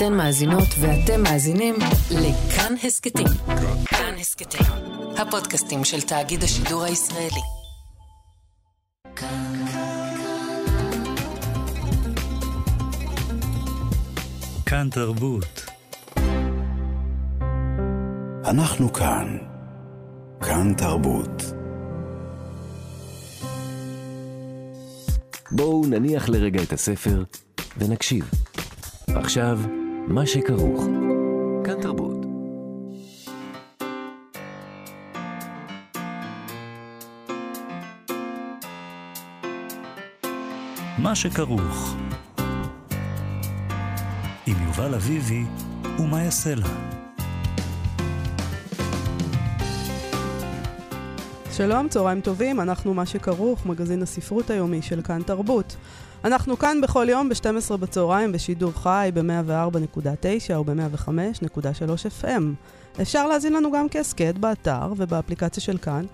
אתן מאזינות ואתם מאזינים לכאן הסכתים. כאן הסכתים, הפודקאסטים של תאגיד השידור הישראלי. כאן תרבות. אנחנו כאן. כאן תרבות. בואו נניח לרגע את הספר ונקשיב. עכשיו, מה שכרוך. כאן תרבות. מה שכרוך. עם יובל אביבי ומה יעשה לה. שלום, צהריים טובים, אנחנו מה שכרוך, מגזין הספרות היומי של כאן תרבות. אנחנו כאן בכל יום ב-12 בצהריים בשידור חי ב-104.9 או ב-105.3 FM. אפשר להזין לנו גם כהסכת באתר ובאפליקציה של כאן.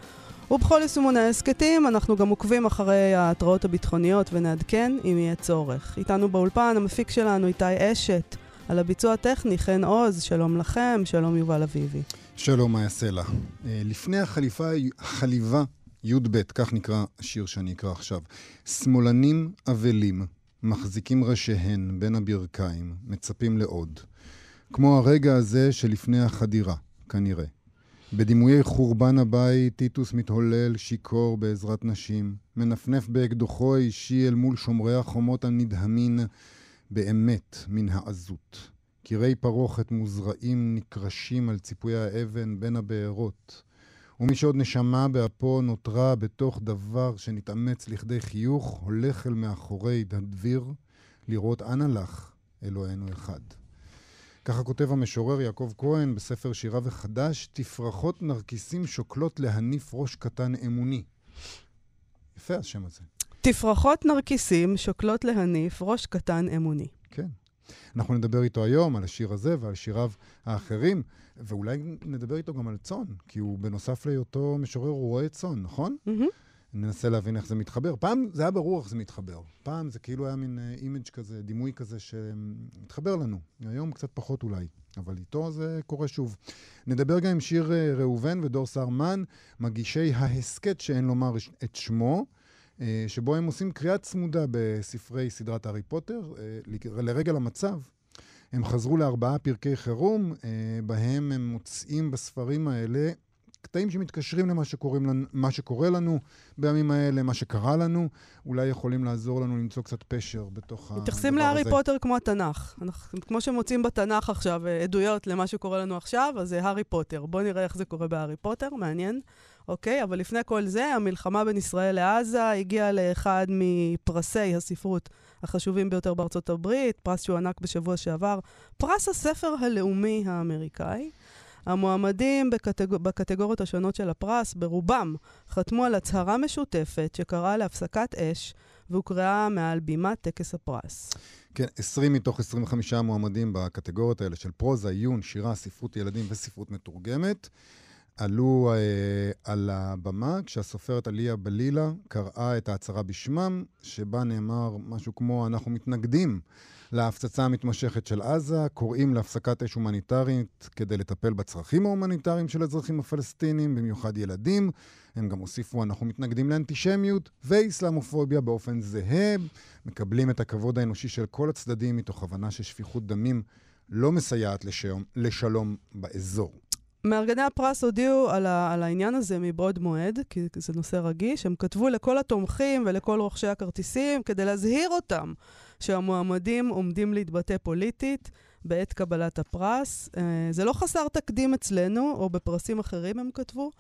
ובכל יישומוני ההסכתים אנחנו גם עוקבים אחרי ההתראות הביטחוניות ונעדכן אם יהיה צורך. איתנו באולפן המפיק שלנו איתי אשת, על הביצוע הטכני חן עוז, שלום לכם, שלום יובל אביבי. שלום, מאיה סלע. אה, לפני החליפה, חליבה י"ב, כך נקרא השיר שאני אקרא עכשיו. שמאלנים אבלים, מחזיקים ראשיהן בין הברכיים, מצפים לעוד. כמו הרגע הזה שלפני החדירה, כנראה. בדימויי חורבן הבית, טיטוס מתהולל שיכור בעזרת נשים, מנפנף באקדוחו האישי אל מול שומרי החומות הנדהמין, באמת מן העזות. קירי פרוכת מוזרעים נקרשים על ציפויי האבן בין הבארות. ומי שעוד נשמה באפו נותרה בתוך דבר שנתאמץ לכדי חיוך, הולך אל מאחורי דדביר, לראות אנה לך, אלוהינו אחד. ככה כותב המשורר יעקב כהן בספר שיריו החדש, תפרחות נרקיסים שוקלות להניף ראש קטן אמוני. יפה השם הזה. תפרחות נרקיסים שוקלות להניף ראש קטן אמוני. אנחנו נדבר איתו היום על השיר הזה ועל שיריו האחרים, ואולי נדבר איתו גם על צאן, כי הוא בנוסף להיותו משורר, הוא רועה צאן, נכון? Mm-hmm. ננסה להבין איך זה מתחבר. פעם זה היה ברור איך זה מתחבר. פעם זה כאילו היה מין image uh, כזה, דימוי כזה שמתחבר לנו. היום קצת פחות אולי, אבל איתו זה קורה שוב. נדבר גם עם שיר uh, ראובן ודור סהרמן, מגישי ההסכת שאין לומר את שמו. Uh, שבו הם עושים קריאה צמודה בספרי סדרת הארי פוטר, uh, לרגל המצב. הם חזרו לארבעה פרקי חירום, uh, בהם הם מוצאים בספרים האלה קטעים שמתקשרים למה לנו, שקורה לנו בימים האלה, מה שקרה לנו, אולי יכולים לעזור לנו למצוא קצת פשר בתוך הדבר הזה. מתייחסים להארי פוטר כמו התנ"ך. אנחנו, כמו שמוצאים בתנ"ך עכשיו אה, עדויות למה שקורה לנו עכשיו, אז זה הארי פוטר. בואו נראה איך זה קורה בהארי פוטר, מעניין. אוקיי, אבל לפני כל זה, המלחמה בין ישראל לעזה הגיעה לאחד מפרסי הספרות החשובים ביותר בארצות הברית, פרס שהוענק בשבוע שעבר, פרס הספר הלאומי האמריקאי. המועמדים בקטג... בקטגוריות השונות של הפרס, ברובם, חתמו על הצהרה משותפת שקראה להפסקת אש והוקראה מעל בימת טקס הפרס. כן, 20 מתוך 25 מועמדים בקטגוריות האלה של פרוזה, עיון, שירה, ספרות ילדים וספרות מתורגמת. עלו אה, על הבמה כשהסופרת עליה בלילה קראה את ההצהרה בשמם, שבה נאמר משהו כמו, אנחנו מתנגדים להפצצה המתמשכת של עזה, קוראים להפסקת אש הומניטרית כדי לטפל בצרכים ההומניטריים של האזרחים הפלסטינים, במיוחד ילדים. הם גם הוסיפו, אנחנו מתנגדים לאנטישמיות ואיסלאמופוביה באופן זהה, מקבלים את הכבוד האנושי של כל הצדדים מתוך הבנה ששפיכות דמים לא מסייעת לשלום, לשלום באזור. מארגני הפרס הודיעו על, ה- על העניין הזה מבעוד מועד, כי זה נושא רגיש. הם כתבו לכל התומכים ולכל רוכשי הכרטיסים כדי להזהיר אותם שהמועמדים עומדים להתבטא פוליטית בעת קבלת הפרס. Uh, זה לא חסר תקדים אצלנו, או בפרסים אחרים הם כתבו,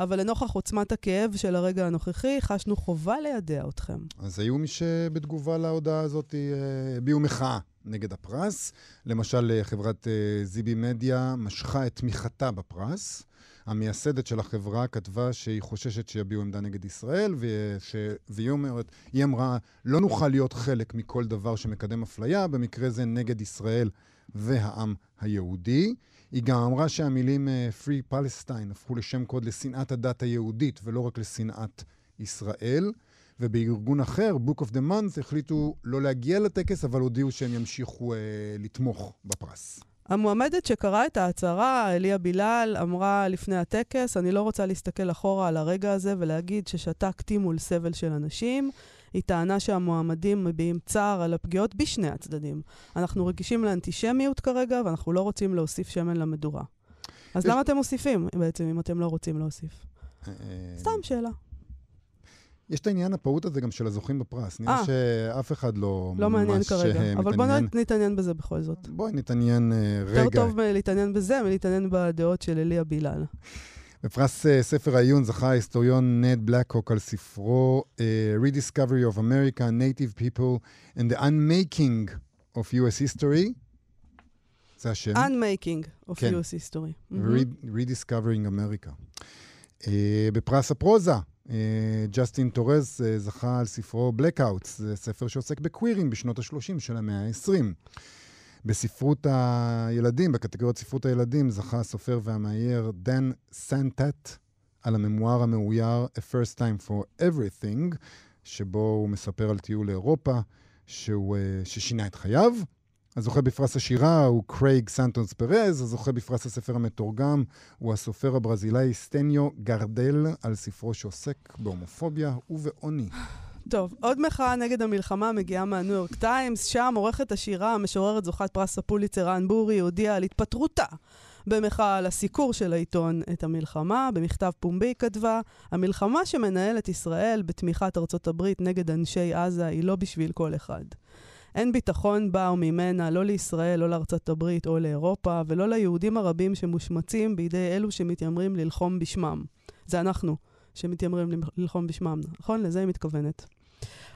אבל לנוכח עוצמת הכאב של הרגע הנוכחי, חשנו חובה לידע אתכם. אז היו מי שבתגובה להודעה הזאת אה, הביעו מחאה נגד הפרס. למשל, אה, חברת זיבי מדיה משכה את תמיכתה בפרס. המייסדת של החברה כתבה שהיא חוששת שיביעו עמדה נגד ישראל, וש... והיא אומרת, היא אמרה, לא נוכל להיות חלק מכל דבר שמקדם אפליה, במקרה זה נגד ישראל והעם היהודי. היא גם אמרה שהמילים uh, Free Palestine הפכו לשם קוד לשנאת הדת היהודית ולא רק לשנאת ישראל. ובארגון אחר, Book of the Month, החליטו לא להגיע לטקס, אבל הודיעו שהם ימשיכו אה, לתמוך בפרס. המועמדת שקראה את ההצהרה, אליה בילאל, אמרה לפני הטקס, אני לא רוצה להסתכל אחורה על הרגע הזה ולהגיד ששתקתי מול סבל של אנשים. היא טענה שהמועמדים מביעים צער על הפגיעות בשני הצדדים. אנחנו רגישים לאנטישמיות כרגע, ואנחנו לא רוצים להוסיף שמן למדורה. אז יש- למה אתם מוסיפים בעצם, אם אתם לא רוצים להוסיף? אה, סתם שאלה. יש את העניין הפעוט הזה גם של הזוכים בפרס. נראה אה. שאף אחד לא לא מעניין ממש כרגע. אה, אבל מתעניין. נתעניין בזה בכל זאת. בואי נתעניין אה, יותר רגע. טוב מלהתעניין בזה, מלהתעניין בדעות של אליה בילאל. בפרס אה, ספר העיון זכה ההיסטוריון נד בלקהוק על ספרו אה, Rediscovery of America, Native People and the Unmaking of U.S. History. זה השם. Unmaking of כן. US History. Red- Rediscovering America. אה, בפרס הפרוזה, אה, ג'סטין טורס אה, זכה על ספרו Blackouts, זה ספר שעוסק בקווירים בשנות ה-30 של המאה ה-20. בספרות הילדים, בקטגוריית ספרות הילדים, זכה הסופר והמאייר דן סנטט על הממואר המאויר A First Time for Everything, שבו הוא מספר על טיול לאירופה, שהוא, אה, ששינה את חייו. הזוכה בפרס השירה הוא קרייג סנטוס פרז, הזוכה בפרס הספר המתורגם הוא הסופר הברזילאי סטניו גרדל, על ספרו שעוסק בהומופוביה ובעוני. טוב, עוד מחאה נגד המלחמה מגיעה מהניו יורק טיימס, שם עורכת השירה, המשוררת זוכת פרס הפוליצר אן בויר, הודיעה על התפטרותה במחאה על הסיקור של העיתון את המלחמה. במכתב פומבי כתבה, המלחמה שמנהלת ישראל בתמיכת ארצות הברית נגד אנשי עזה היא לא בשביל כל אחד. אין ביטחון בה או ממנה, לא לישראל, לא לארצות הברית או לאירופה, ולא ליהודים הרבים שמושמצים בידי אלו שמתיימרים ללחום בשמם. זה אנחנו. שמתיימרים ללחום בשמם, נכון? לזה היא מתכוונת.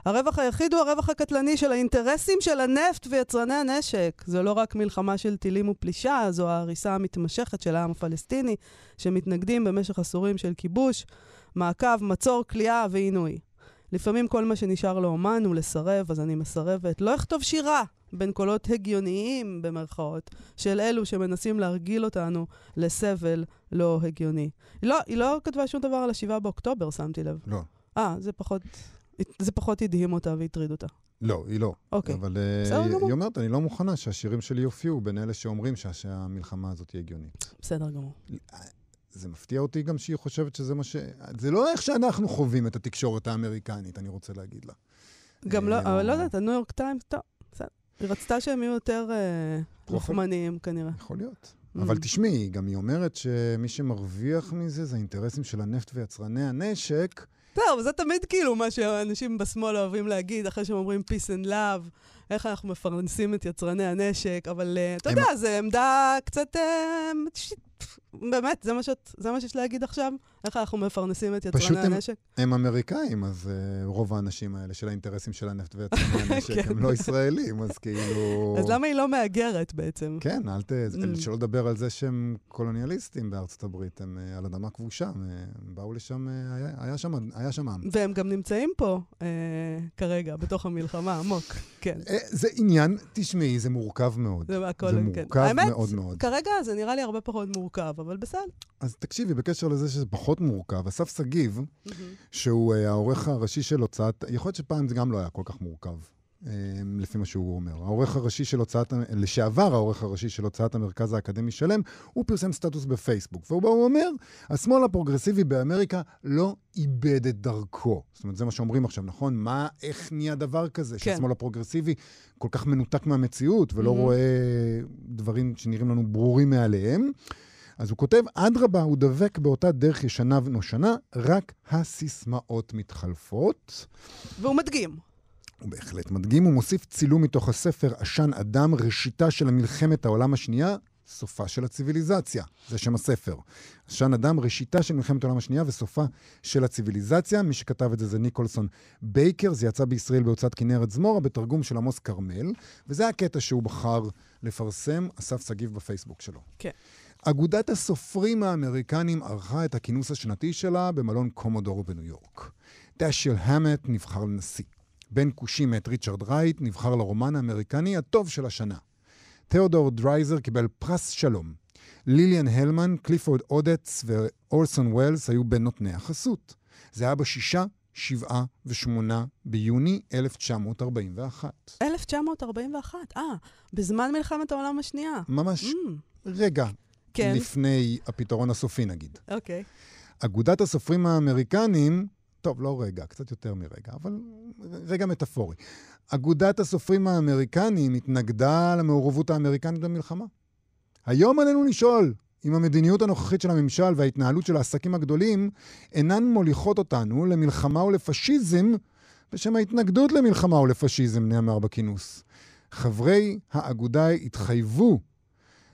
הרווח היחיד הוא הרווח הקטלני של האינטרסים של הנפט ויצרני הנשק. זו לא רק מלחמה של טילים ופלישה, זו ההריסה המתמשכת של העם הפלסטיני, שמתנגדים במשך עשורים של כיבוש, מעקב, מצור, כליאה ועינוי. לפעמים כל מה שנשאר לאומן הוא לסרב, אז אני מסרבת. לא אכתוב שירה בין קולות הגיוניים, במרכאות, של אלו שמנסים להרגיל אותנו לסבל לא הגיוני. לא, היא לא כתבה שום דבר על ה-7 באוקטובר, שמתי לב. לא, אה, זה פחות, זה פחות הדהים אותה והטריד אותה. לא, היא לא. אוקיי. אבל בסדר היא- גמור. היא אומרת, אני לא מוכנה שהשירים שלי יופיעו בין אלה שאומרים שה- שהמלחמה הזאת היא הגיונית. בסדר גמור. זה מפתיע אותי גם שהיא חושבת שזה מה ש... זה לא איך שאנחנו חווים את התקשורת האמריקנית, אני רוצה להגיד לה. גם אה, לא, אבל לא או- יודעת, הניו יורק טיימס, טוב, בסדר. היא רצתה שהם יהיו יותר אה, פרופ- לוחמניים כנראה. יכול להיות. Mm. אבל תשמעי, גם היא אומרת שמי שמרוויח מזה זה האינטרסים של הנפט ויצרני הנשק. אבל זה תמיד כאילו מה שאנשים בשמאל אוהבים להגיד, אחרי שהם אומרים peace and love, איך אנחנו מפרנסים את יצרני הנשק, אבל אה, אתה יודע, זו עמדה קצת... באמת, זה מה שאת- זה מה שיש להגיד עכשיו? איך אנחנו מפרנסים את פשוט יצרני הם- הנשק? הם אמריקאים, אז uh, רוב האנשים האלה של האינטרסים של הנפט ויצרני הנשק כן. הם לא ישראלים, אז כאילו... אז למה היא לא מהגרת בעצם? כן, אל ת... Mm. שלא לדבר על זה שהם קולוניאליסטים בארצות הברית, הם אה, על אדמה כבושה, הם הם באו לשם, אה, היה- היה שם היה שם עם. והם גם נמצאים פה אה, כרגע, בתוך המלחמה, עמוק. כן. זה עניין, תשמעי, זה מורכב מאוד. זה הכל, זה כן. מורכב האמת, מאוד מאוד. כרגע זה נראה לי הרבה פחות מורכב, אבל בסדר. אז תקשיבי, בקשר לזה שזה פחות מורכב, אסף שגיב, שהוא אה, העורך הראשי של הוצאת, יכול להיות שפעם זה גם לא היה כל כך מורכב, אה, לפי מה שהוא אומר. העורך הראשי של הוצאת, לשעבר העורך הראשי של הוצאת המרכז האקדמי שלם, הוא פרסם סטטוס בפייסבוק, ובו הוא אומר, השמאל הפרוגרסיבי באמריקה לא איבד את דרכו. זאת אומרת, זה מה שאומרים עכשיו, נכון? מה, איך נהיה דבר כזה, כן. שהשמאל הפרוגרסיבי כל כך מנותק מהמציאות, ולא Mhm. רואה דברים שנראים לנו ברורים מאליהם. אז הוא כותב, אדרבה, הוא דבק באותה דרך ישנה ונושנה, רק הסיסמאות מתחלפות. והוא מדגים. הוא בהחלט מדגים, הוא מוסיף צילום מתוך הספר עשן אדם, ראשיתה של מלחמת העולם השנייה, סופה של הציוויליזציה. זה שם הספר. עשן אדם, ראשיתה של מלחמת העולם השנייה וסופה של הציוויליזציה. מי שכתב את זה זה ניקולסון בייקר, זה יצא בישראל בהוצאת כנרת זמורה, בתרגום של עמוס כרמל, וזה הקטע שהוא בחר לפרסם, אסף שגיב בפייסבוק שלו. כן. אגודת הסופרים האמריקנים ערכה את הכינוס השנתי שלה במלון קומודורו בניו יורק. דאשיל המט נבחר לנשיא. בן כושי מאת ריצ'רד רייט נבחר לרומן האמריקני הטוב של השנה. תיאודור דרייזר קיבל פרס שלום. ליליאן הלמן, קליפורד אודץ ואורסון ווילס היו בין נותני החסות. זה היה בשישה 7 ו-8 ביוני 1941. 1941, אה, בזמן מלחמת העולם השנייה. ממש Mm, רגע כן, לפני הפתרון הסופי, נגיד. אוקיי. אגודת הסופרים האמריקנים, טוב, לא רגע, קצת יותר מרגע, אבל רגע מטאפורי. אגודת הסופרים האמריקנים התנגדה למעורבות האמריקנית במלחמה. היום עלינו לשאול אם המדיניות הנוכחית של הממשל וההתנהלות של העסקים הגדולים אינן מוליכות אותנו למלחמה ולפשיזם בשם ההתנגדות למלחמה ולפשיזם, נאמר בכינוס. חברי האגודה התחייבו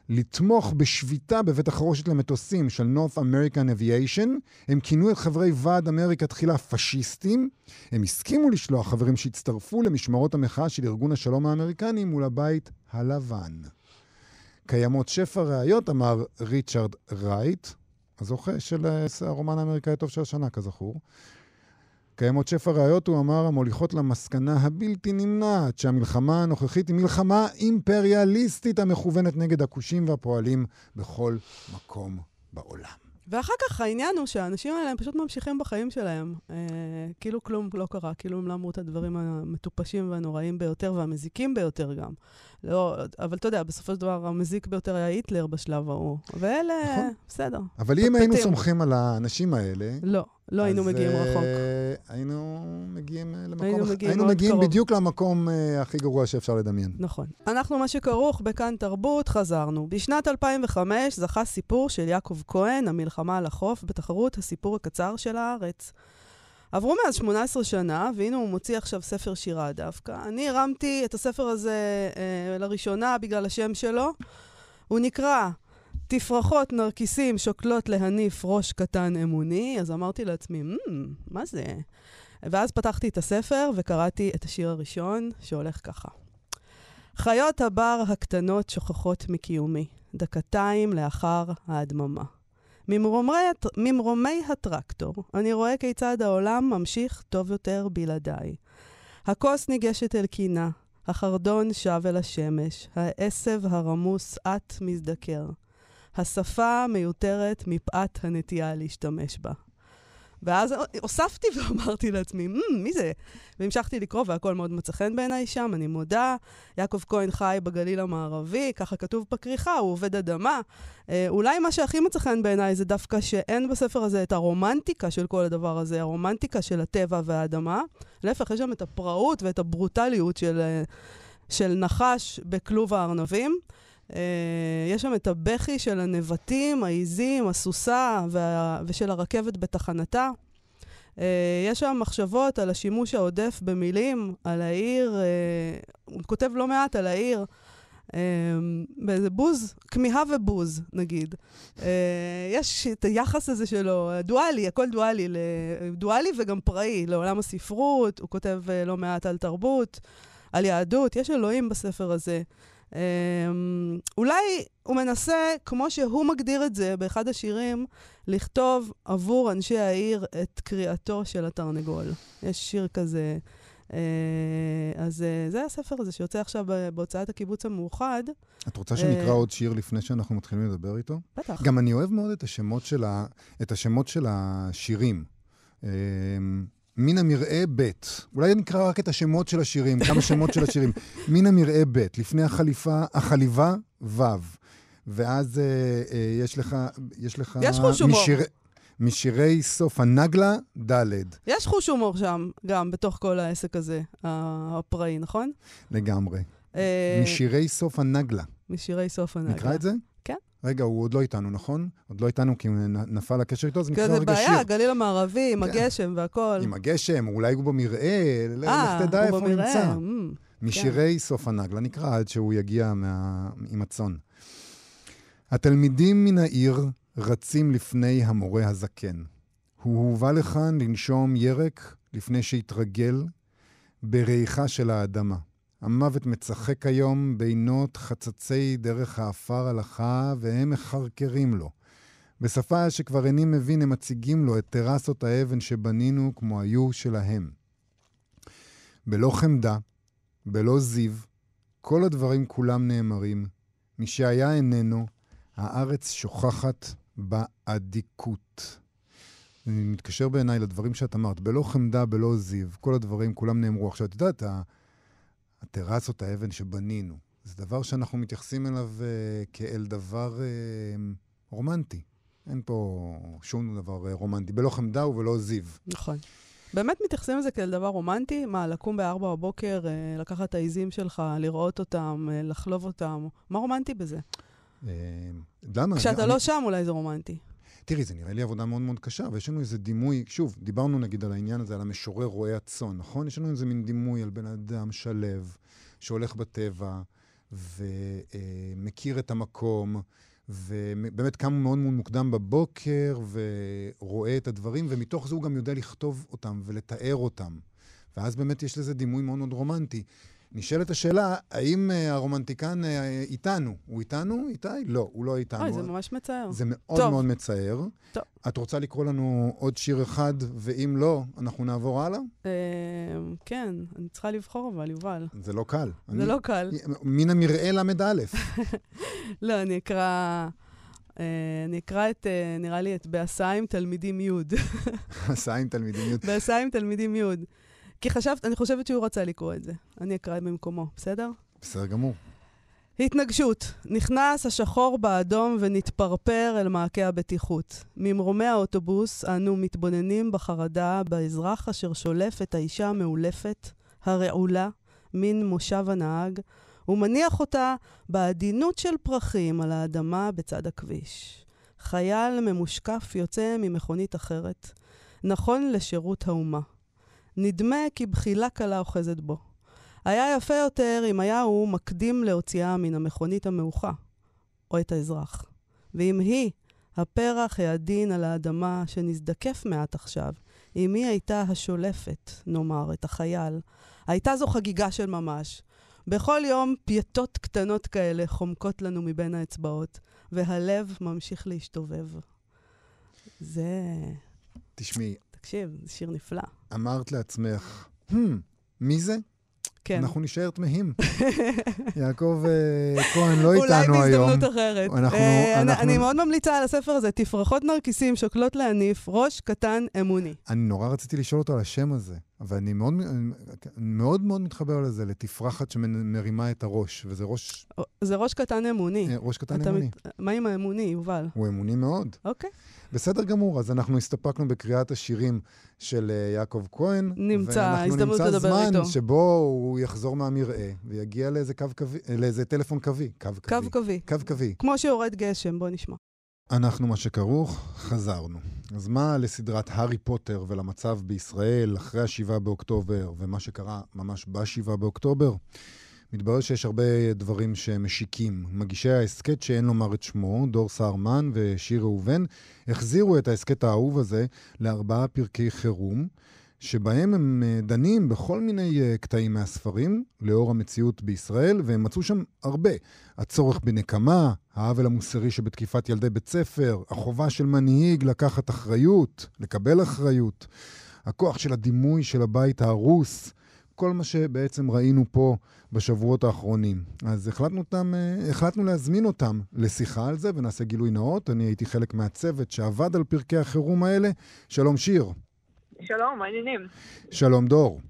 לתמוך בשביתה בבית החרושת למטוסים של North American Aviation. הם כינו את חברי ועד אמריקה תחילה פשיסטים. הם הסכימו לשלוח חברים שהצטרפו למשמרות המחאה של ארגון השלום האמריקני מול הבית הלבן. קיימות שפע ראיות, אמר ריצ'רד רייט, הזוכה של אה, הרומן האמריקאי הטוב של השנה, כזכור. קיימות שפע ראיות, הוא אמר, המוליכות למסקנה הבלתי נמנעת שהמלחמה הנוכחית היא מלחמה אימפריאליסטית המכוונת נגד הכושים והפועלים בכל מקום בעולם. ואחר כך העניין הוא שהאנשים האלה הם פשוט ממשיכים בחיים שלהם. אה, כאילו כלום לא קרה, כאילו הם לא אמרו את הדברים המטופשים והנוראים ביותר והמזיקים ביותר גם. לא, אבל אתה יודע, בסופו של דבר המזיק ביותר היה היטלר בשלב ההוא. ואלה, נכון. בסדר. אבל אם היינו פטפטים. סומכים על האנשים האלה... לא, לא היינו אז, מגיעים אה, רחוק. היינו מגיעים אה, למקום... היינו מגיעים היינו מגיעים קרוב. בדיוק למקום אה, הכי גרוע שאפשר לדמיין. נכון. אנחנו, מה שכרוך בכאן תרבות, חזרנו. בשנת 2005 זכה סיפור של יעקב כהן, המלחמה על החוף, בתחרות הסיפור הקצר של הארץ. עברו מאז 18 שנה, והנה הוא מוציא עכשיו ספר שירה דווקא. אני הרמתי את הספר הזה אה, לראשונה בגלל השם שלו. הוא נקרא תפרחות נרקיסים שוקלות להניף ראש קטן אמוני, אז אמרתי לעצמי, "מ, מה זה? ואז פתחתי את הספר וקראתי את השיר הראשון, שהולך ככה. חיות הבר הקטנות שוכחות מקיומי, דקתיים לאחר ההדממה. ממרומי. ממרומי הטרקטור, אני רואה כיצד העולם ממשיך טוב יותר בלעדיי. הכוס ניגשת אל קינה, החרדון שב אל השמש, העשב הרמוס אט מזדקר. השפה מיותרת מפאת הנטייה להשתמש בה. ואז הוספתי ואמרתי לעצמי, "מ, מי זה? והמשכתי לקרוא והכל מאוד מצא חן בעיניי שם, אני מודה. יעקב כהן חי בגליל המערבי, ככה כתוב בכריכה, הוא עובד אדמה. אה, אולי מה שהכי מצא חן בעיניי זה דווקא שאין בספר הזה את הרומנטיקה של כל הדבר הזה, הרומנטיקה של הטבע והאדמה. להפך, יש שם את הפראות ואת הברוטליות של, אה, של נחש בכלוב הארנבים. Uh, יש שם את הבכי של הנבטים, העיזים, הסוסה וה... ושל הרכבת בתחנתה. Uh, יש שם מחשבות על השימוש העודף במילים, על העיר, uh, הוא כותב לא מעט על העיר, באיזה בוז, כמיהה ובוז, נגיד. יש את היחס הזה שלו, דואלי, הכל דואלי. דואלי וגם פראי, לעולם הספרות, הוא כותב לא מעט על תרבות, על יהדות, יש אלוהים בספר הזה. Um, אולי הוא מנסה, כמו שהוא מגדיר את זה באחד השירים, לכתוב עבור אנשי העיר את קריאתו של התרנגול. יש שיר כזה. Uh, אז uh, זה הספר הזה שיוצא עכשיו בהוצאת הקיבוץ המאוחד. את רוצה שנקרא אה, עוד שיר לפני שאנחנו מתחילים לדבר איתו? בטח. גם אני אוהב מאוד את השמות של, ה... את השמות של השירים. מן המרעה ב', אולי נקרא רק את השמות של השירים, כמה שמות של השירים. מן המרעה ב', לפני החליפה, החליבה ו', ואז אה, אה, יש לך, יש לך... יש חוש הומור. משיר, משירי סוף הנגלה, ד', יש חוש הומור שם, גם, בתוך כל העסק הזה, הפראי, נכון? לגמרי. אה, משירי סוף הנגלה. משירי סוף הנגלה. נקרא את זה? כן. רגע, הוא עוד לא איתנו, נכון? עוד לא איתנו כי נפל הקשר איתו, אז נקרא כן, זה רגע שיר. בעיה, הגליל המערבי, עם כן. הגשם והכל. עם הגשם, אולי הוא במרעה, אה, לך תדע איפה הוא נמצא. אמ. משירי סוף הנגלה, נקרא עד שהוא יגיע. עם הצאן. התלמידים מן העיר רצים לפני המורה הזקן. הוא הובא לכאן לנשום ירק לפני שהתרגל בריחה של האדמה. המוות מצחק היום בינות חצצי דרך האפר הלכה, והם מחרקרים לו. בשפה שכבר איני מבין, הם מציגים לו את טרסות האבן שבנינו כמו היו שלהם. בלא חמדה, בלא זיו, כל הדברים כולם נאמרים. מי שהיה איננו, הארץ שוכחת באדיקות. אני מתקשר בעיניי לדברים שאת אמרת, בלא חמדה, בלא זיו, כל הדברים, כולם נאמרו. עכשיו, את יודעת, הטרסות, האבן שבנינו, זה דבר שאנחנו מתייחסים אליו uh, כאל דבר uh, רומנטי. אין פה שום דבר uh, רומנטי, בלא חמדה ובלא זיו. נכון. באמת מתייחסים לזה כאל דבר רומנטי? מה, לקום בארבע בבוקר, אה, לקחת את העיזים שלך, לראות אותם, אה, לחלוב אותם? מה רומנטי בזה? Uh, למה? כשאתה אני- לא שם, אולי זה רומנטי. תראי, זה נראה לי עבודה מאוד מאוד קשה, ויש לנו איזה דימוי, שוב, דיברנו נגיד על העניין הזה, על המשורר רועה הצאן, נכון? יש לנו איזה מין דימוי על בן אדם שלו, שהולך בטבע, ומכיר את המקום, ובאמת קם מאוד מאוד מוקדם בבוקר, ורואה את הדברים, ומתוך זה הוא גם יודע לכתוב אותם ולתאר אותם. ואז באמת יש לזה דימוי מאוד מאוד רומנטי. נשאלת השאלה, האם אה, הרומנטיקן אה, איתנו? הוא איתנו, איתי? לא, הוא לא איתנו. אוי, זה ממש מצער. זה מאוד טוב. מאוד מצער. טוב. את רוצה לקרוא לנו עוד שיר אחד, ואם לא, אנחנו נעבור הלאה? אה, כן, אני צריכה לבחור אבל, יובל. זה לא קל. זה אני- לא קל. מן המרעה ל"א. לא, אני אקרא... אה, אני אקרא את, אה, נראה לי, את בהסעה עם תלמידים י'. עשה עם תלמידיות. בהסעה עם תלמידים י'. כי חשבת, אני חושבת שהוא רצה לקרוא את זה. אני אקרא במקומו, בסדר? בסדר גמור. התנגשות. נכנס השחור באדום ונתפרפר אל מעקה הבטיחות. ממרומי האוטובוס אנו מתבוננים בחרדה באזרח אשר שולף את האישה המאולפת, הרעולה, מן מושב הנהג, ומניח אותה בעדינות של פרחים על האדמה בצד הכביש. חייל ממושקף יוצא ממכונית אחרת, נכון לשירות האומה. נדמה כי בחילה קלה אוחזת בו. היה יפה יותר אם היה הוא מקדים להוציאה מן המכונית המעוכה, או את האזרח. ואם היא, הפרח העדין על האדמה שנזדקף מעט עכשיו, אם היא הייתה השולפת, נאמר, את החייל, הייתה זו חגיגה של ממש. בכל יום פייטות קטנות כאלה חומקות לנו מבין האצבעות, והלב ממשיך להשתובב. זה... תשמעי, תקשיב, זה שיר נפלא. אמרת לעצמך, "Hmm, מי זה? כן. אנחנו נישאר תמהים. יעקב אה, כהן לא אולי איתנו היום. בהזדמנות אחרת. אנחנו- אה, אנחנו- אני מאוד ממליצה על הספר הזה, תפרחות נרקיסים שוקלות להניף, ראש קטן אמוני. אני נורא רציתי לשאול אותו על השם הזה, אבל אני מאוד, אני מאוד מאוד מתחבר לזה, לתפרחת שמרימה את הראש, וזה ראש, זה ראש קטן אמוני. אה, ראש קטן אתה אמוני. מת- מה עם האמוני, יובל? הוא אמוני מאוד. אוקיי. בסדר גמור, אז אנחנו הסתפקנו בקריאת השירים של אה, יעקב כהן. נמצא ואנחנו הזדמנות נמצא לדבר זמן איתו. שבו הוא יחזור מהמרעה ויגיע לאיזה קו קווי, אה, לאיזה טלפון קווי. קו קו קווי. קווי. קו קווי. כמו שיורד גשם, בוא נשמע. אנחנו, מה שכרוך, חזרנו. אז מה לסדרת הארי פוטר ולמצב בישראל אחרי השבעה באוקטובר ומה שקרה ממש בשבעה באוקטובר? מתברר שיש הרבה דברים שמשיקים. מגישי ההסכת שאין לומר את שמו, דור סהרמן ושיר ראובן, החזירו את ההסכת האהוב הזה לארבעה פרקי חירום, שבהם הם אה, דנים בכל מיני אה, קטעים מהספרים, לאור המציאות בישראל, והם מצאו שם הרבה. הצורך בנקמה, העוול המוסרי שבתקיפת ילדי בית ספר, החובה של מנהיג לקחת אחריות, לקבל אחריות, הכוח של הדימוי של הבית ההרוס, כל מה שבעצם ראינו פה בשבועות האחרונים. אז החלטנו, אותם, אה, החלטנו להזמין אותם לשיחה על זה, ונעשה גילוי נאות. אני הייתי חלק מהצוות שעבד על פרקי החירום האלה. שלום שיר. שלום, מה העניינים? שלום דור.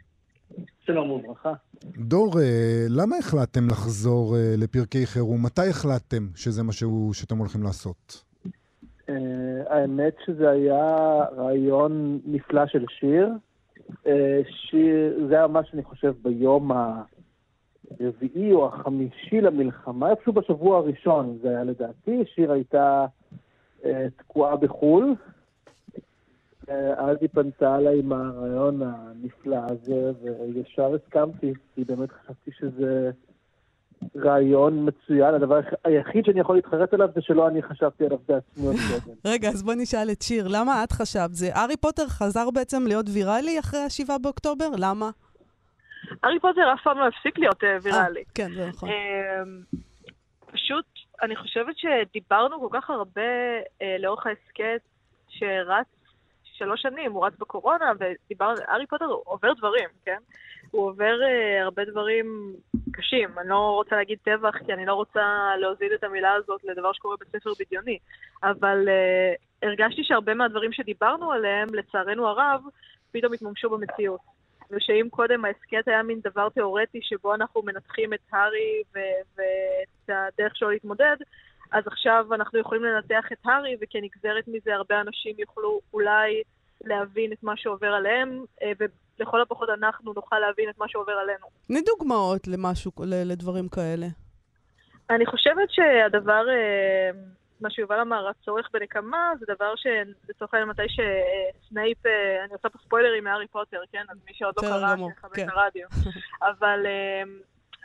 שלום וברכה. דור, אה, למה החלטתם לחזור אה, לפרקי חירום? מתי החלטתם שזה מה שהוא, שאתם הולכים לעשות? Uh, האמת שזה היה רעיון נפלא של שיר. שיר, זה היה ממש, אני חושב, ביום הרביעי או החמישי למלחמה, איפשהו בשבוע הראשון זה היה לדעתי. שיר הייתה תקועה בחו"ל. Uh, אז היא פנתה אליי עם הרעיון הנפלא הזה, וישר הסכמתי, כי באמת חשבתי שזה רעיון מצוין. הדבר היחיד שאני יכול להתחרט עליו זה שלא אני חשבתי עליו בעצמי עוד קודם. רגע, אז בוא נשאל את שיר, למה את חשבת? זה הארי פוטר חזר בעצם להיות ויראלי אחרי ה-7 באוקטובר? למה? הארי פוטר אף פעם לא הפסיק להיות אה, ויראלי. אה, כן, זה נכון. אמ, פשוט, אני חושבת שדיברנו כל כך הרבה אה, לאורך ההסכת שרץ, שלוש שנים, הוא רץ בקורונה, ודיברנו, הארי פוטר עובר דברים, כן? הוא עובר uh, הרבה דברים קשים. אני לא רוצה להגיד טבח, כי אני לא רוצה להוזיל את המילה הזאת לדבר שקורה בספר בדיוני, אבל uh, הרגשתי שהרבה מהדברים שדיברנו עליהם, לצערנו הרב, פתאום התממשו במציאות. ושאם קודם ההסכת היה מין דבר תיאורטי שבו אנחנו מנתחים את הארי ואת הדרך שלו להתמודד, אז עכשיו אנחנו יכולים לנתח את הארי, וכנגזרת מזה הרבה אנשים יוכלו אולי להבין את מה שעובר עליהם, אה, ולכל הפחות אנחנו נוכל להבין את מה שעובר עלינו. תני דוגמאות למשהו, לדברים כאלה. אני חושבת שהדבר, אה, מה שיובל אמר, הצורך בנקמה, זה דבר שלצורך העניין מתי שסנייפ, אה, אני עושה פה ספוילרים מהארי פוטר, כן? אז מי שעוד לא קרא, שיכבד. את הרדיו. אבל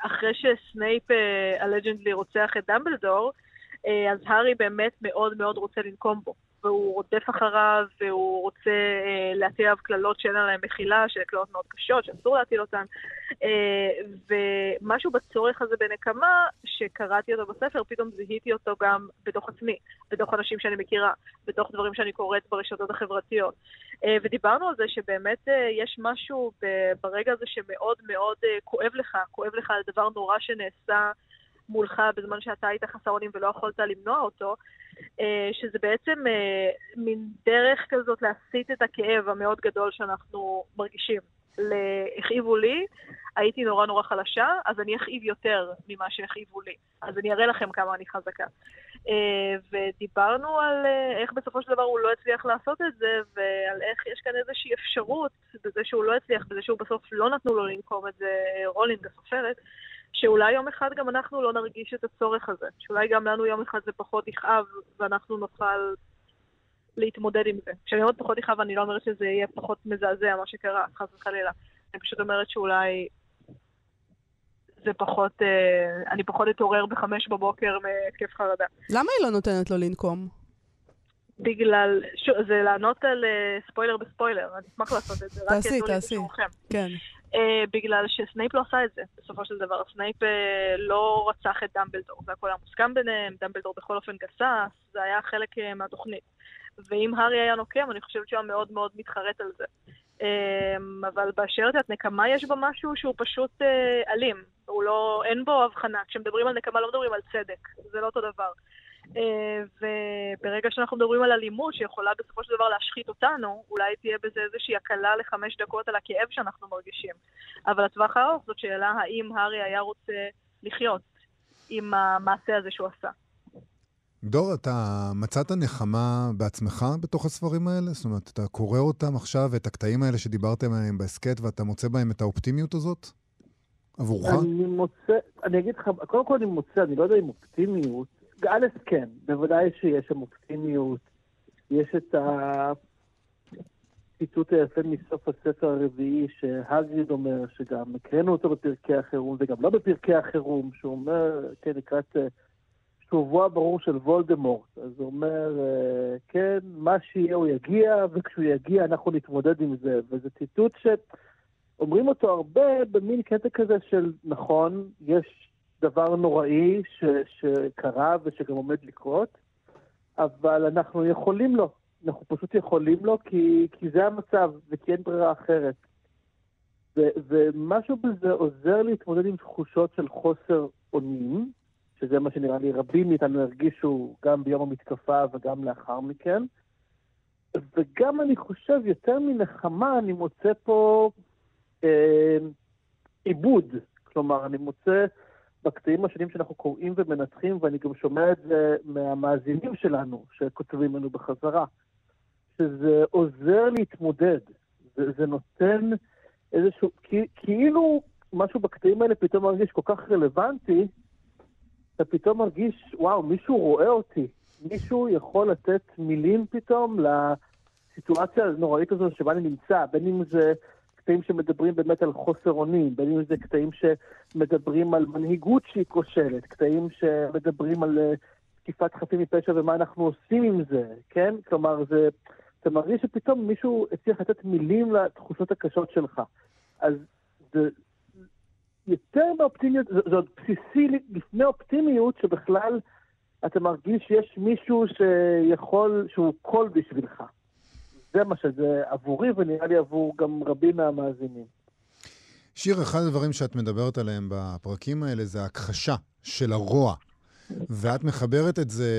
אחרי שסנייפ הלג'נדלי רוצח את דמבלדור, אז הארי באמת מאוד מאוד רוצה לנקום בו. והוא רודף אחריו, והוא רוצה אה, להטיל עליו קללות שאין עליהן מחילה, שהן קללות מאוד קשות, שאסור להטיל אותן. אה, ומשהו בצורך הזה בנקמה, שקראתי אותו בספר, פתאום זיהיתי אותו גם בתוך עצמי, בתוך אנשים שאני מכירה, בתוך דברים שאני קוראת ברשתות החברתיות. אה, ודיברנו על זה שבאמת אה, יש משהו ברגע הזה שמאוד מאוד אה, כואב לך, כואב לך על דבר נורא שנעשה. מולך בזמן שאתה היית חסר אונים ולא יכולת למנוע אותו, אה, שזה בעצם אה, מין דרך כזאת להסיט את הכאב המאוד גדול שאנחנו מרגישים. הכאיבו לי, הייתי נורא נורא חלשה, אז אני אכאיב יותר ממה שהכאיבו לי. אז אני אראה לכם כמה אני חזקה. אה, ודיברנו על איך בסופו של דבר הוא לא הצליח לעשות את זה, ועל איך יש כאן איזושהי אפשרות בזה שהוא לא הצליח, בזה שהוא בסוף לא נתנו לו לנקום את זה, רולינג הסופרת, שאולי יום אחד גם אנחנו לא נרגיש את הצורך הזה, שאולי גם לנו יום אחד זה פחות יכאב ואנחנו נוכל להתמודד עם זה. כשאני אומרת פחות יכאב, אני לא אומרת שזה יהיה פחות מזעזע מה שקרה, חס וחלילה. אני פשוט אומרת שאולי זה פחות, אה, אני פחות אתעורר בחמש בבוקר מהתקף חרדה. למה היא לא נותנת לו לנקום? בגלל, שוב, זה לענות על uh, ספוילר בספוילר, אני אשמח לעשות את זה. תעשי, תעשי. כן. Uh, בגלל שסנייפ לא עשה את זה, בסופו של דבר. סנייפ uh, לא רצח את דמבלדור, זה הכל היה מוסכם ביניהם, דמבלדור בכל אופן גסס, זה היה חלק uh, מהתוכנית. ואם הארי היה נוקם, אני חושבת שהוא היה מאוד מאוד מתחרט על זה. Um, אבל באשר את נקמה יש בה משהו שהוא פשוט uh, אלים. הוא לא, אין בו הבחנה. כשמדברים על נקמה לא מדברים על צדק, זה לא אותו דבר. אה, וברגע שאנחנו מדברים על אלימות שיכולה בסופו של דבר להשחית אותנו, אולי תהיה בזה איזושהי הקלה לחמש דקות על הכאב שאנחנו מרגישים. אבל לטווח הארוך זאת שאלה האם הארי היה רוצה לחיות עם המעשה הזה שהוא עשה. דור, אתה מצאת נחמה בעצמך בתוך הספרים האלה? זאת אומרת, אתה קורא אותם עכשיו, את הקטעים האלה שדיברתם עליהם בהסכת, ואתה מוצא בהם את האופטימיות הזאת? עבורך? אני מוצא, אני אגיד לך, קודם כל אני מוצא, אני לא יודע אם אופטימיות, א', כן, בוודאי שיש שם אופטימיות. יש את הציטוט היפה מסוף הספר הרביעי שהגריד אומר, שגם הקראנו אותו בפרקי החירום, וגם לא בפרקי החירום, שהוא אומר, כן, לקראת אה, שובו הברור של וולדמורט. אז הוא אומר, אה, כן, מה שיהיה הוא יגיע, וכשהוא יגיע אנחנו נתמודד עם זה. וזה ציטוט שאומרים אותו הרבה במין קטע כזה של, נכון, יש דבר נוראי ש, שקרה ושגם עומד לקרות, אבל אנחנו יכולים לו. אנחנו פשוט יכולים לו כי, כי זה המצב וכי אין ברירה אחרת. ו, ומשהו בזה עוזר להתמודד עם תחושות של חוסר אונים, שזה מה שנראה לי רבים מאיתנו הרגישו גם ביום המתקפה וגם לאחר מכן. וגם אני חושב, יותר מנחמה, אני מוצא פה אה, עיבוד. כלומר, אני מוצא בקטעים השונים שאנחנו קוראים ומנתחים, ואני גם שומע את זה מהמאזינים שלנו, שכותבים לנו בחזרה, שזה עוזר להתמודד. זה, זה נותן איזשהו, כאילו משהו בקטעים האלה פתאום מרגיש כל כך רלוונטי, אתה פתאום מרגיש, וואו, מישהו רואה אותי. מישהו יכול לתת מילים פתאום לסיטואציה הנוראית הזו שבה אני נמצא, בין אם זה קטעים שמדברים באמת על חוסר אונים, בין אם זה קטעים שמדברים על מנהיגות שהיא כושלת, קטעים שמדברים על אה, תקיפת חפים מפשע ומה אנחנו עושים עם זה, כן? כלומר, זה, אתה מרגיש שפתאום מישהו הצליח לתת מילים לתחושות הקשות שלך. אז זה יותר מאופטימיות, זה, עוד בסיסי לפני אופטימיות, שבכלל אתה מרגיש שיש מישהו שיכול, שהוא קול בשבילך. זה מה שזה עבורי, ונראה לי עבור גם רבים מהמאזינים. שיר, אחד הדברים שאת מדברת עליהם בפרקים האלה זה הכחשה של הרוע. ואת מחברת את זה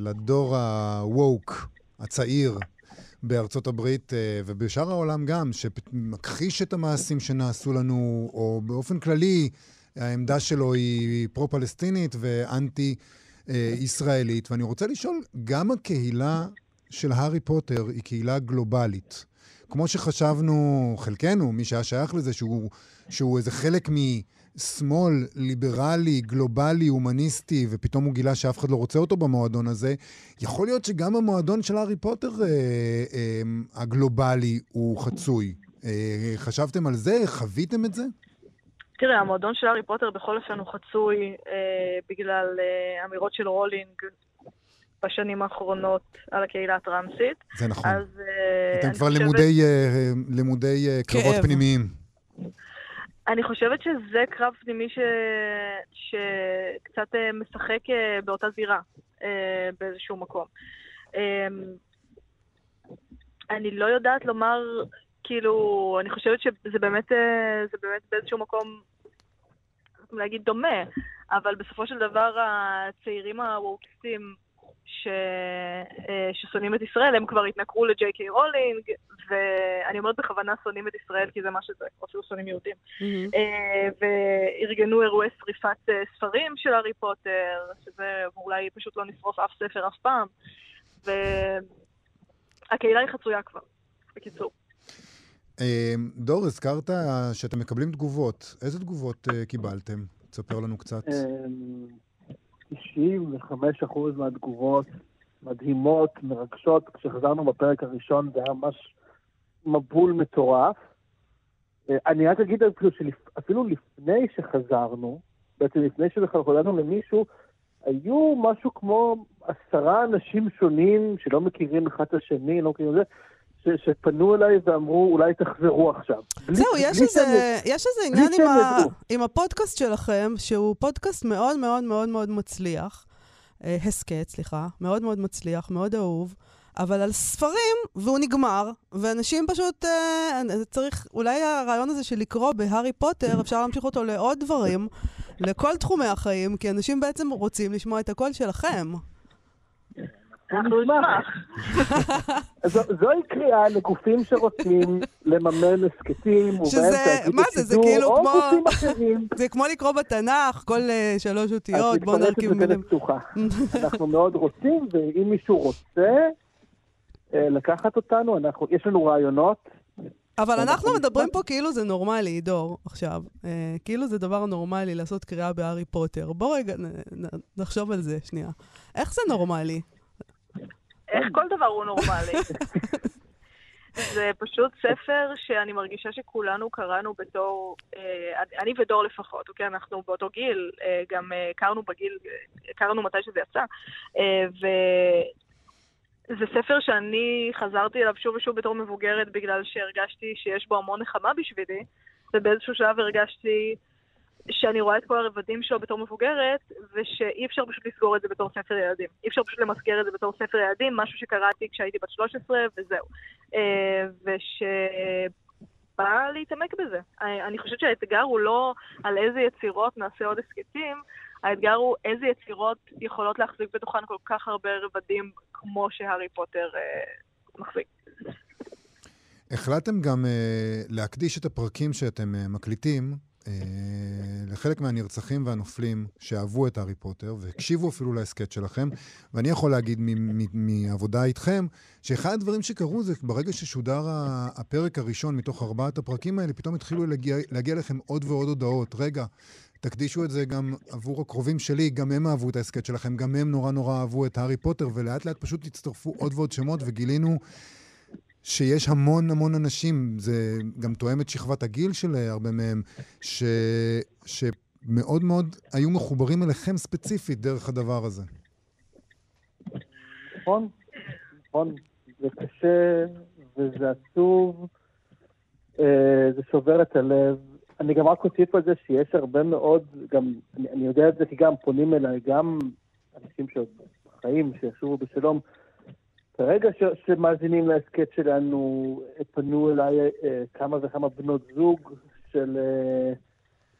לדור ה-woke, הצעיר, בארצות הברית אה, ובשאר העולם גם, שמכחיש את המעשים שנעשו לנו, או באופן כללי, העמדה שלו היא פרו-פלסטינית ואנטי-ישראלית. ואני רוצה לשאול, גם הקהילה של הארי פוטר היא קהילה גלובלית. כמו שחשבנו, חלקנו, מי שהיה שייך לזה, שהוא, שהוא איזה חלק משמאל ליברלי, גלובלי, הומניסטי, ופתאום הוא גילה שאף אחד לא רוצה אותו במועדון הזה, יכול להיות שגם המועדון של הארי פוטר אה, אה, הגלובלי הוא חצוי. אה, חשבתם על זה? חוויתם את זה? תראה, המועדון של הארי פוטר בכל אופן הוא חצוי אה, בגלל אה, אמירות של רולינג בשנים האחרונות על הקהילה הטרנסית. זה נכון. אז אה, אתם כבר חושבת... לימודי, uh, לימודי uh, קרבות כאב. פנימיים. אני חושבת שזה קרב פנימי ש... שקצת משחק באותה זירה באיזשהו מקום. Uh, אני לא יודעת לומר, כאילו, אני חושבת שזה באמת, זה באמת באיזשהו מקום, להגיד דומה, אבל בסופו של דבר הצעירים הוורקיסטים ש... אה, ששונאים את ישראל, הם כבר התנכרו לג'יי קיי רולינג, ואני אומרת בכוונה שונאים את ישראל כי זה מה שזה, או אפילו שונאים יהודים. Mm-hmm. וארגנו אירועי שריפת אה, ספרים של הארי פוטר, שזה אולי פשוט לא נשרוף אף ספר אף פעם, והקהילה היא חצויה כבר, בקיצור. דור, הזכרת שאתם מקבלים תגובות. איזה תגובות קיבלתם? תספר לנו קצת. 95% מהתגובות מדהימות, מרגשות. כשחזרנו בפרק הראשון זה היה ממש מבול מטורף. אה, אני רק אגיד שאפילו לפני שחזרנו, בעצם לפני שבכלל חזרנו למישהו, היו משהו כמו עשרה אנשים שונים שלא מכירים אחד את השני, לא מכירים את זה, ש, שפנו אליי ואמרו, אולי תחזרו עכשיו. זהו, יש, איזה, שאני, יש איזה עניין עם, ה, עם הפודקאסט שלכם, שהוא פודקאסט מאוד מאוד מאוד מאוד מצליח. אה, הסכת, סליחה, מאוד מאוד מצליח, מאוד אהוב. אבל על ספרים, והוא נגמר, ואנשים פשוט, אה, צריך, אולי הרעיון הזה של לקרוא בהארי פוטר, אפשר להמשיך אותו לעוד דברים, לכל תחומי החיים, כי אנשים בעצם רוצים לשמוע את הקול שלכם. אנחנו נשמח. זוהי קריאה לגופים שרוצים לממן הסכתים, שזה, מה זה, זה כאילו כמו... זה כמו לקרוא בתנ"ך, כל אה, שלוש אותיות, בוא נרכיב מילים. פתוחה. אנחנו מאוד רוצים, ואם מישהו רוצה אה, לקחת אותנו, יש לנו רעיונות. אבל אנחנו מדברים פה כאילו זה נורמלי, דור, עכשיו. אה, כאילו זה דבר נורמלי לעשות קריאה בהארי פוטר. בוא רגע נחשוב על זה שנייה. איך זה נורמלי? איך כל דבר הוא נורמלי? זה פשוט ספר שאני מרגישה שכולנו קראנו בתור, אה, אני ודור לפחות, אוקיי? אנחנו באותו גיל, אה, גם אה, הכרנו בגיל, הכרנו מתי שזה יצא. וזה ספר שאני חזרתי אליו שוב ושוב בתור מבוגרת בגלל שהרגשתי שיש בו המון נחמה בשבילי, ובאיזשהו שלב הרגשתי שאני רואה את כל הרבדים שלו בתור מבוגרת, ושאי אפשר פשוט לסגור את זה בתור ספר ילדים. אי אפשר פשוט למסגר את זה בתור ספר ילדים, משהו שקראתי כשהייתי בת 13, וזהו. אה, ושבא להתעמק בזה. אני חושבת שהאתגר הוא לא על איזה יצירות נעשה עוד הסכתים, האתגר הוא איזה יצירות יכולות להחזיק בתוכן כל כך הרבה רבדים כמו שהארי פוטר אה, מחזיק. החלטתם גם להקדיש את הפרקים שאתם מקליטים אה, לחלק מהנרצחים והנופלים שאהבו את הארי פוטר והקשיבו אפילו להסכת שלכם, ואני יכול להגיד מעבודה איתכם, שאחד הדברים שקרו זה ברגע ששודר הפרק הראשון מתוך ארבעת הפרקים האלה, פתאום התחילו להגיע, להגיע לכם עוד ועוד הודעות. רגע, תקדישו את זה גם עבור הקרובים שלי, גם הם אהבו את ההסכת שלכם, גם הם נורא נורא אהבו את הארי פוטר, ולאט לאט פשוט הצטרפו עוד ועוד שמות, וגילינו שיש המון המון אנשים, זה גם תואם את שכבת הגיל של הרבה מהם, ש, שמאוד מאוד היו מחוברים אליכם ספציפית דרך הדבר הזה. נכון, נכון. זה קשה וזה עצוב, אה, זה שובר את הלב. אני גם רק אוסיף על זה שיש הרבה מאוד, גם, אני, אני יודע את זה כי גם פונים אליי, גם אנשים שעוד בחיים, שישובו בשלום, כרגע ש- שמאזינים להסכת שלנו, פנו אליי אה, כמה וכמה בנות זוג של אה,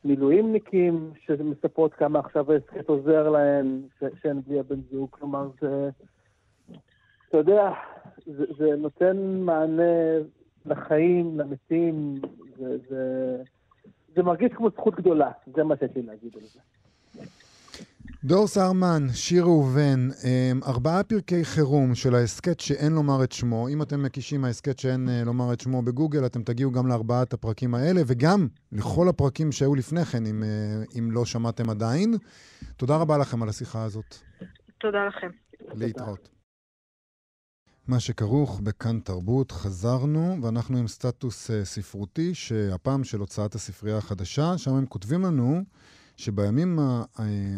מילואימניקים, שמספרות כמה עכשיו ההסכת עוזר להן, ש- שהן בלי הבן זוג. כלומר, זה, אתה יודע, זה, זה נותן מענה לחיים, למתים, זה, זה, זה מרגיש כמו זכות גדולה, זה מה שיש לי להגיד על זה. דור סהרמן, שיר ראובן, אמ, ארבעה פרקי חירום של ההסכת שאין לומר את שמו. אם אתם מקישים ההסכת שאין אה, לומר את שמו בגוגל, אתם תגיעו גם לארבעת הפרקים האלה, וגם לכל הפרקים שהיו לפני כן, אם, אה, אם לא שמעתם עדיין. תודה רבה לכם על השיחה הזאת. תודה לכם. להתראות. מה שכרוך בכאן תרבות, חזרנו, ואנחנו עם סטטוס uh, ספרותי, שהפעם של הוצאת הספרייה החדשה, שם הם כותבים לנו שבימים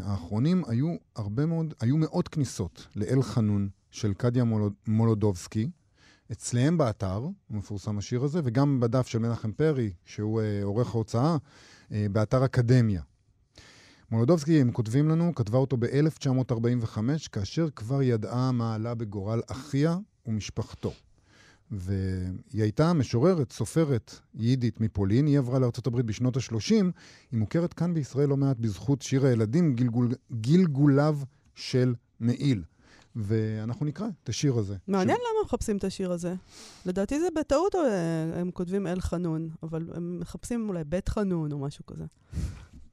האחרונים היו הרבה מאוד, היו מאות כניסות לאל חנון של קדיה מולוד, מולודובסקי, אצלם באתר, מפורסם השיר הזה, וגם בדף של מנחם פרי, שהוא uh, עורך ההוצאה, uh, באתר אקדמיה. מולודובסקי, הם כותבים לנו, כתבה אותו ב-1945, כאשר כבר ידעה מה עלה בגורל אחיה ומשפחתו. והיא הייתה משוררת, סופרת יידית מפולין, היא עברה לארה"ב בשנות ה-30, היא מוכרת כאן בישראל לא מעט בזכות שיר הילדים גלגול, גלגוליו של מעיל. ואנחנו נקרא את השיר הזה. מעניין ש... למה מחפשים את השיר הזה. לדעתי זה בטעות, אה, הם כותבים אל חנון, אבל הם מחפשים אולי בית חנון או משהו כזה.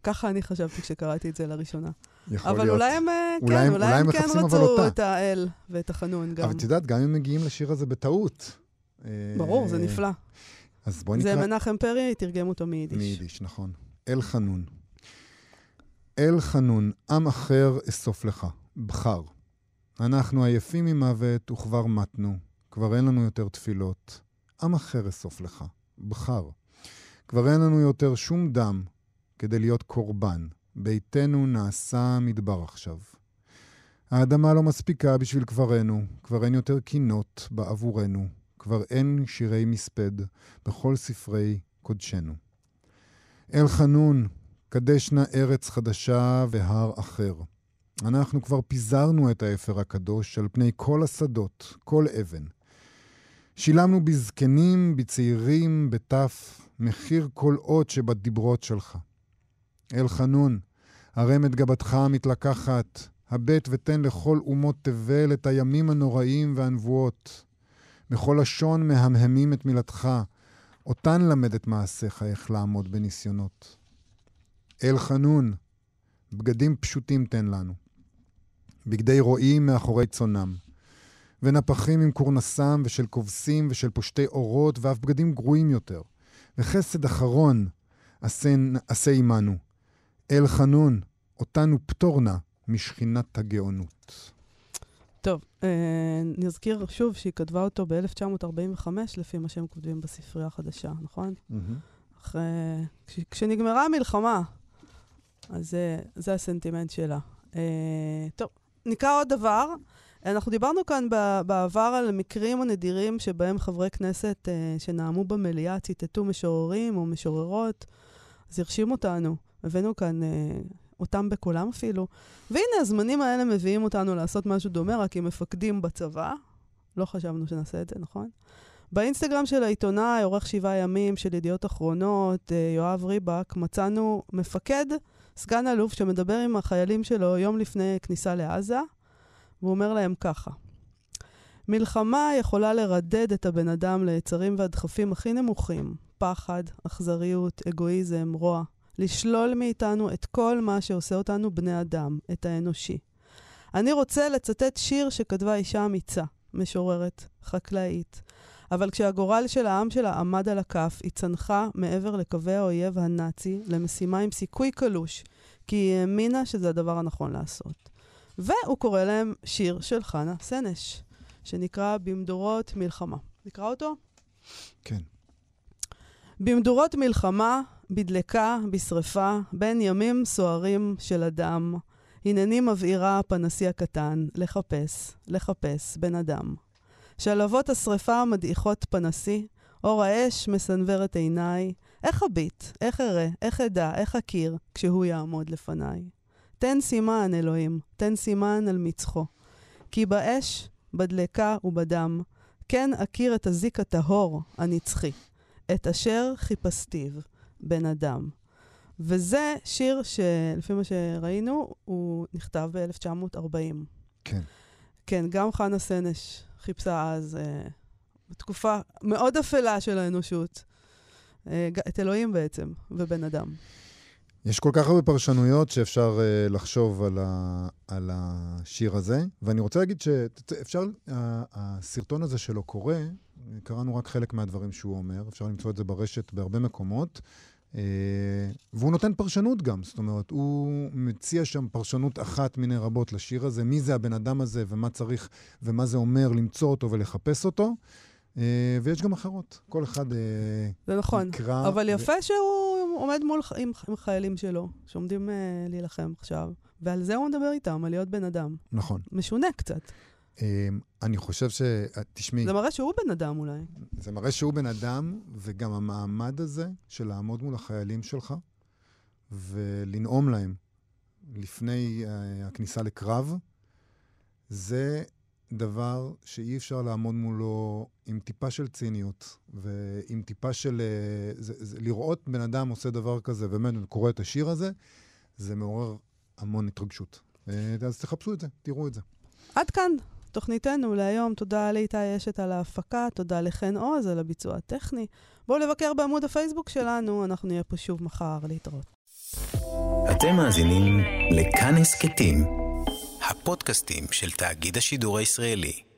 ככה אני חשבתי כשקראתי את זה לראשונה. יכול אבל להיות. אולי הם, אה, אולי כן, הם- אולי אולי הם הם כן אבל רצו. את האל ואת החנון גם. אבל את יודעת, גם אם מגיעים לשיר הזה בטעות. אה, ברור, זה נפלא. אז בואי זה נקרא... מנחם פרי, תרגם אותו מיידיש. מיידיש, נכון. אל חנון. אל חנון, עם אחר אסוף לך, בחר. אנחנו עייפים ממוות וכבר מתנו, כבר אין לנו יותר תפילות. עם אחר אסוף לך, בחר. כבר אין לנו יותר שום דם כדי להיות קורבן. ביתנו נעשה מדבר עכשיו. האדמה לא מספיקה בשביל קברנו, כבר אין יותר קינות בעבורנו, כבר אין שירי מספד בכל ספרי קודשנו. אל חנון, קדש נא ארץ חדשה והר אחר. אנחנו כבר פיזרנו את האפר הקדוש על פני כל השדות, כל אבן. שילמנו בזקנים, בצעירים, בטף, מחיר כל אות שבדיברות שלך. אל חנון, הרם את גבתך המתלקחת, הבט ותן לכל אומות תבל את הימים הנוראים והנבואות. בכל לשון מהמהמים את מילתך, אותן למד את מעשיך איך לעמוד בניסיונות. אל חנון, בגדים פשוטים תן לנו. בגדי רועים מאחורי צונם. ונפחים עם קורנסם ושל כובסים ושל פושטי אורות ואף בגדים גרועים יותר. וחסד אחרון עשה, עמנו. אל חנון, אותנו פטור נא משכינת הגאונות. טוב, אה, נזכיר שוב שהיא כתבה אותו ב-1945, לפי מה שהם כותבים בספרייה החדשה, נכון? אחרי... כש, כשנגמרה המלחמה, אז זה, הסנטימנט שלה. אה, טוב, נקרא עוד דבר. אנחנו דיברנו כאן בעבר על מקרים הנדירים שבהם חברי כנסת אה, שנאמו במליאה ציטטו משוררים או משוררות, אז הרשים אותנו. הבאנו כאן אותם בקולם אפילו. והנה, הזמנים האלה מביאים אותנו לעשות משהו דומה, רק עם מפקדים בצבא. לא חשבנו שנעשה את זה, נכון? באינסטגרם של העיתונאי, עורך שבעה ימים של ידיעות אחרונות, אה, יואב ריבק, מצאנו מפקד, סגן אלוף, שמדבר עם החיילים שלו יום לפני כניסה לעזה, והוא אומר להם ככה: מלחמה יכולה לרדד את הבן אדם ליצרים והדחפים הכי נמוכים, פחד, אכזריות, אגואיזם, רוע. לשלול מאיתנו את כל מה שעושה אותנו בני אדם, את האנושי. אני רוצה לצטט שיר שכתבה אישה אמיצה, משוררת, חקלאית, אבל כשהגורל של העם שלה עמד על הכף, היא צנחה מעבר לקווי האויב הנאצי למשימה עם סיכוי קלוש, כי היא האמינה שזה הדבר הנכון לעשות. והוא קורא להם שיר של חנה סנש, שנקרא במדורות מלחמה. נקרא אותו? כן. במדורות מלחמה, בדלקה, בשרפה, בין ימים סוערים של אדם, הנני מבעירה פנסי הקטן, לחפש, לחפש בן אדם. שלהבות השרפה מדעיכות פנסי, אור האש מסנוור את עיניי, איך אביט, איך אראה, איך אדע, איך אכיר, כשהוא יעמוד לפניי. תן סימן, אלוהים, תן סימן על מצחו. כי באש בדלקה ובדם, כן אכיר את הזיק הטהור, הנצחי, את אשר חיפשתיו, בן אדם. וזה שיר שלפי מה שראינו, הוא נכתב ב-1940. כן. כן, גם חנה סנש חיפשה אז, אה, בתקופה מאוד אפלה של האנושות, אה, את אלוהים בעצם, ובן אדם. יש כל כך הרבה פרשנויות שאפשר uh, לחשוב על, ה, על השיר הזה, ואני רוצה להגיד שאפשר, הסרטון הזה שלו קורה, קראנו רק חלק מהדברים שהוא אומר, אפשר למצוא את זה ברשת בהרבה מקומות, והוא נותן פרשנות גם, זאת אומרת, הוא מציע שם פרשנות אחת מיני רבות לשיר הזה, מי זה הבן אדם הזה ומה צריך ומה זה אומר למצוא אותו ולחפש אותו. Uh, ויש גם אחרות, כל אחד uh, זה נכון, יקרא... אבל יפה ו... שהוא עומד מול, עם, עם חיילים שלו, שעומדים uh, להילחם עכשיו, ועל זה הוא מדבר איתם, על להיות בן אדם. נכון. משונה קצת. Um, אני חושב ש... תשמעי... זה מראה שהוא בן אדם אולי. זה מראה שהוא בן אדם, וגם המעמד הזה של לעמוד מול החיילים שלך ולנאום להם לפני uh, הכניסה לקרב, זה דבר שאי אפשר לעמוד מולו עם טיפה של ציניות ועם טיפה של... אה, זה, זה, לראות בן אדם עושה דבר כזה ובאמת קורא את השיר הזה, זה מעורר המון התרגשות. אה, אז תחפשו את זה, תראו את זה. עד כאן תוכניתנו להיום. תודה לאיתי אשת על ההפקה, תודה לחן עוז על הביצוע הטכני. בואו לבקר בעמוד הפייסבוק שלנו, אנחנו נהיה פה שוב מחר להתראות. אתם מאזינים לכאן הסכתים. הפודקאסטים של תאגיד השידור הישראלי.